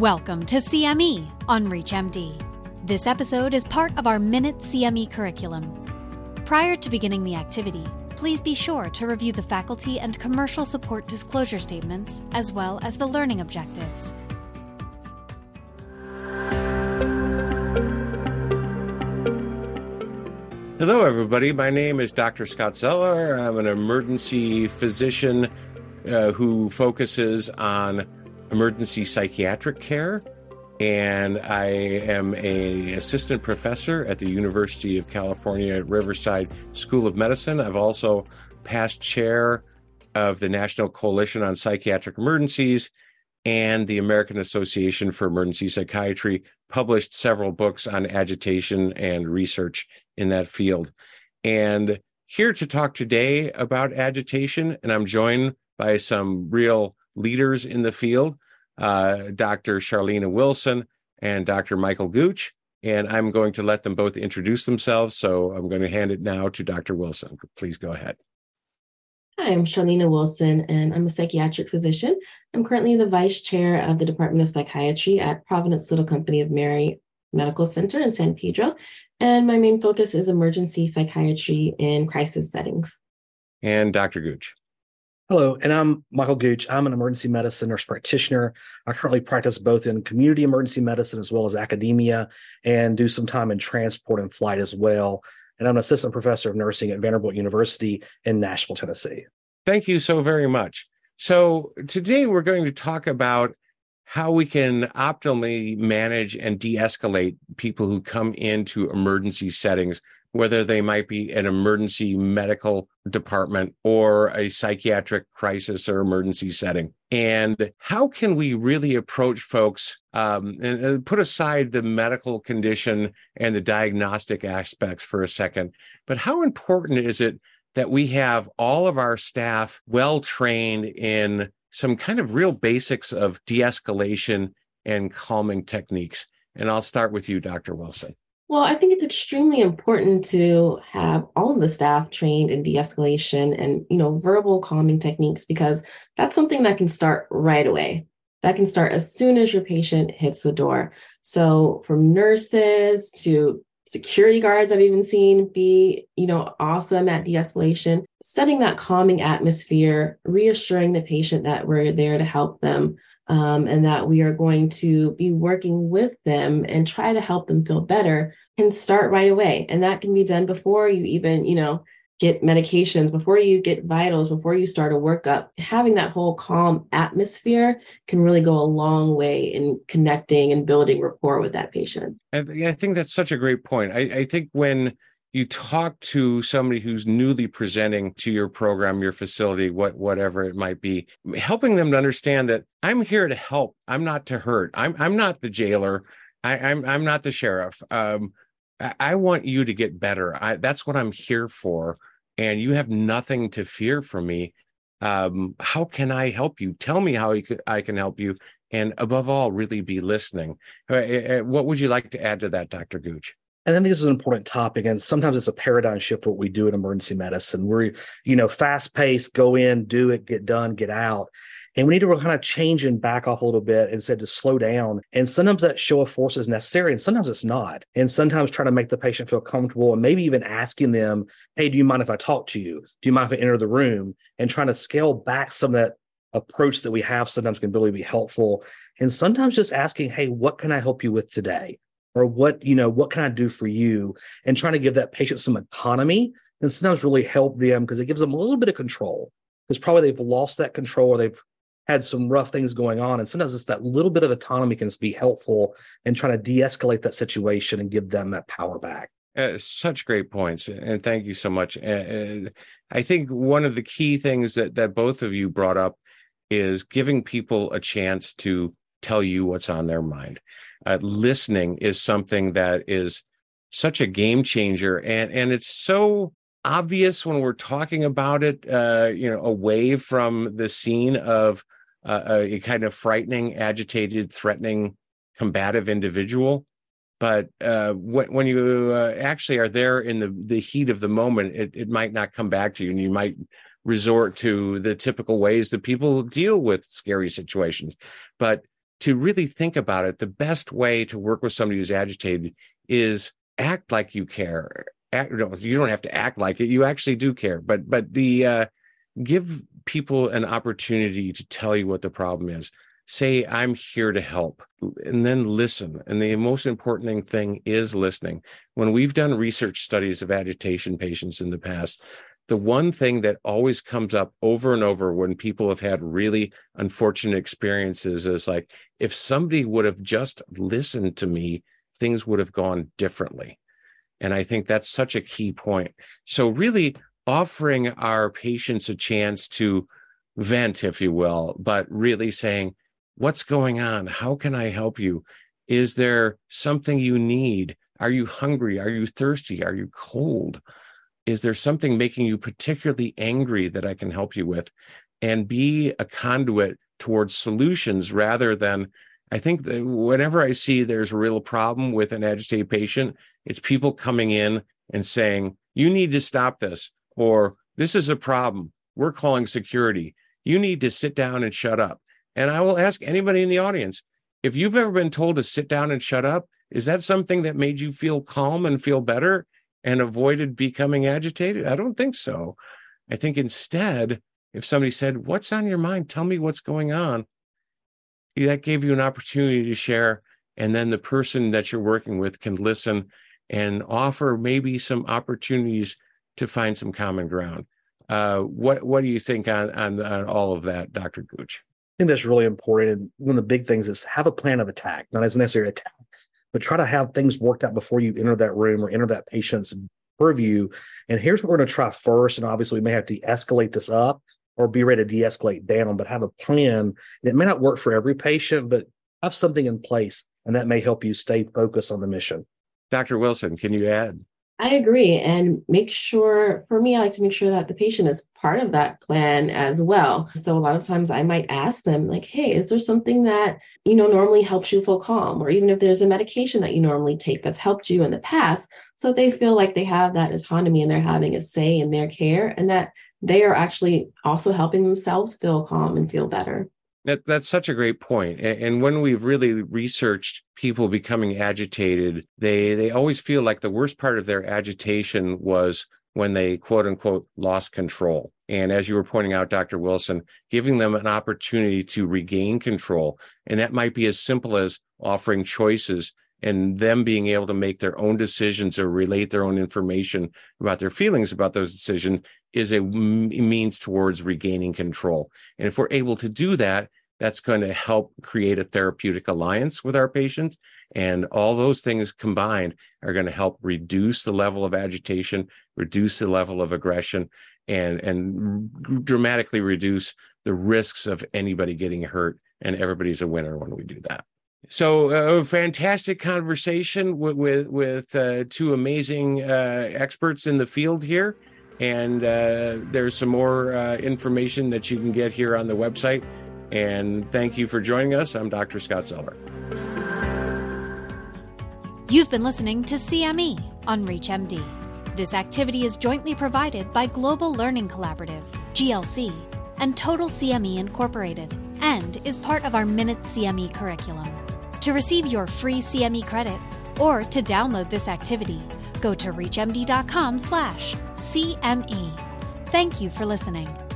Welcome to CME on ReachMD. This episode is part of our Minute CME curriculum. Prior to beginning the activity, please be sure to review the faculty and commercial support disclosure statements as well as the learning objectives. Hello, everybody. My name is Dr. Scott Zeller. I'm an emergency physician uh, who focuses on emergency psychiatric care, and I am a assistant professor at the University of California at Riverside School of Medicine. I've also past chair of the National Coalition on Psychiatric Emergencies and the American Association for Emergency Psychiatry, published several books on agitation and research in that field. And here to talk today about agitation, and I'm joined by some real leaders in the field, uh, Dr. Sharlena Wilson and Dr. Michael Gooch. And I'm going to let them both introduce themselves. So I'm going to hand it now to Dr. Wilson. Please go ahead. Hi, I'm Sharlena Wilson, and I'm a psychiatric physician. I'm currently the vice chair of the Department of Psychiatry at Providence Little Company of Mary Medical Center in San Pedro. And my main focus is emergency psychiatry in crisis settings. And Dr. Gooch. Hello, and I'm Michael Gooch. I'm an emergency medicine nurse practitioner. I currently practice both in community emergency medicine as well as academia and do some time in transport and flight as well and I'm an assistant professor of nursing at Vanderbilt University in Nashville, Tennessee. Thank you so very much. So, today we're going to talk about how we can optimally manage and de escalate people who come into emergency settings whether they might be an emergency medical department or a psychiatric crisis or emergency setting. And how can we really approach folks um, and, and put aside the medical condition and the diagnostic aspects for a second? But how important is it that we have all of our staff well trained in some kind of real basics of de escalation and calming techniques? And I'll start with you, Dr. Wilson. Well, I think it's extremely important to have all of the staff trained in de-escalation and, you know, verbal calming techniques because that's something that can start right away. That can start as soon as your patient hits the door. So, from nurses to security guards I've even seen be, you know, awesome at de-escalation, setting that calming atmosphere, reassuring the patient that we're there to help them um, and that we are going to be working with them and try to help them feel better can start right away. And that can be done before you even, you know, get medications, before you get vitals, before you start a workup. Having that whole calm atmosphere can really go a long way in connecting and building rapport with that patient. I think that's such a great point. I, I think when you talk to somebody who's newly presenting to your program, your facility, what whatever it might be, helping them to understand that I'm here to help. I'm not to hurt. I'm I'm not the jailer. I, am I'm, I'm not the sheriff. Um, I, I, want you to get better. I, that's what I'm here for, and you have nothing to fear from me. Um, how can I help you? Tell me how could, I can help you, and above all, really be listening. Uh, uh, what would you like to add to that, Dr. Gooch? And I think this is an important topic. And sometimes it's a paradigm shift what we do in emergency medicine. We're, you know, fast paced, go in, do it, get done, get out. And we need to kind of change and back off a little bit and said to slow down. And sometimes that show of force is necessary and sometimes it's not. And sometimes trying to make the patient feel comfortable and maybe even asking them, Hey, do you mind if I talk to you? Do you mind if I enter the room? And trying to scale back some of that approach that we have sometimes can really be helpful. And sometimes just asking, Hey, what can I help you with today? Or what you know what can i do for you? And trying to give that patient some autonomy and sometimes really help them because it gives them a little bit of control. Because probably they've lost that control or they've had some rough things going on and sometimes it's that little bit of autonomy can just be helpful in trying to de-escalate that situation and give them that power back. Uh, such great points and thank you so much. Uh, i think one of the key things that that both of you brought up is giving people a chance to tell you what's on their mind uh, listening is something that is such a game changer. And and it's so obvious when we're talking about it uh, you know away from the scene of uh, a kind of frightening agitated threatening combative individual. But uh, when, when you uh, actually are there in the, the heat of the moment it, it might not come back to you and you might resort to the typical ways that people deal with scary situations. But to really think about it, the best way to work with somebody who's agitated is act like you care. Act, you don't have to act like it. You actually do care, but but the uh, give people an opportunity to tell you what the problem is. Say, I'm here to help, and then listen. And the most important thing is listening. When we've done research studies of agitation patients in the past, the one thing that always comes up over and over when people have had really unfortunate experiences is like, if somebody would have just listened to me, things would have gone differently. And I think that's such a key point. So, really offering our patients a chance to vent, if you will, but really saying, What's going on? How can I help you? Is there something you need? Are you hungry? Are you thirsty? Are you cold? Is there something making you particularly angry that I can help you with? And be a conduit towards solutions rather than I think that whenever I see there's a real problem with an agitated patient, it's people coming in and saying, you need to stop this, or this is a problem. We're calling security. You need to sit down and shut up. And I will ask anybody in the audience if you've ever been told to sit down and shut up, is that something that made you feel calm and feel better? And avoided becoming agitated? I don't think so. I think instead, if somebody said, What's on your mind? Tell me what's going on. That gave you an opportunity to share. And then the person that you're working with can listen and offer maybe some opportunities to find some common ground. Uh, what what do you think on, on, on all of that, Dr. Gooch? I think that's really important. And one of the big things is have a plan of attack, not as necessary attack, but try to have things worked out before you enter that room or enter that patient's purview. And here's what we're going to try first. And obviously, we may have to escalate this up or be ready to de escalate down, but have a plan. It may not work for every patient, but have something in place, and that may help you stay focused on the mission. Dr. Wilson, can you add? I agree. And make sure, for me, I like to make sure that the patient is part of that plan as well. So a lot of times I might ask them, like, hey, is there something that, you know, normally helps you feel calm? Or even if there's a medication that you normally take that's helped you in the past, so they feel like they have that autonomy and they're having a say in their care and that they are actually also helping themselves feel calm and feel better. That, that's such a great point. And when we've really researched people becoming agitated, they they always feel like the worst part of their agitation was when they quote unquote lost control. And as you were pointing out, Dr. Wilson, giving them an opportunity to regain control. And that might be as simple as offering choices and them being able to make their own decisions or relate their own information about their feelings about those decisions is a means towards regaining control. And if we're able to do that, that's going to help create a therapeutic alliance with our patients. And all those things combined are going to help reduce the level of agitation, reduce the level of aggression, and, and dramatically reduce the risks of anybody getting hurt. And everybody's a winner when we do that. So a fantastic conversation with with, with uh, two amazing uh, experts in the field here, and uh, there's some more uh, information that you can get here on the website. And thank you for joining us. I'm Dr. Scott Zeller. You've been listening to CME on ReachMD. This activity is jointly provided by Global Learning Collaborative, GLC, and Total CME Incorporated, and is part of our Minute CME curriculum. To receive your free CME credit or to download this activity, go to reachmd.com/cme. Thank you for listening.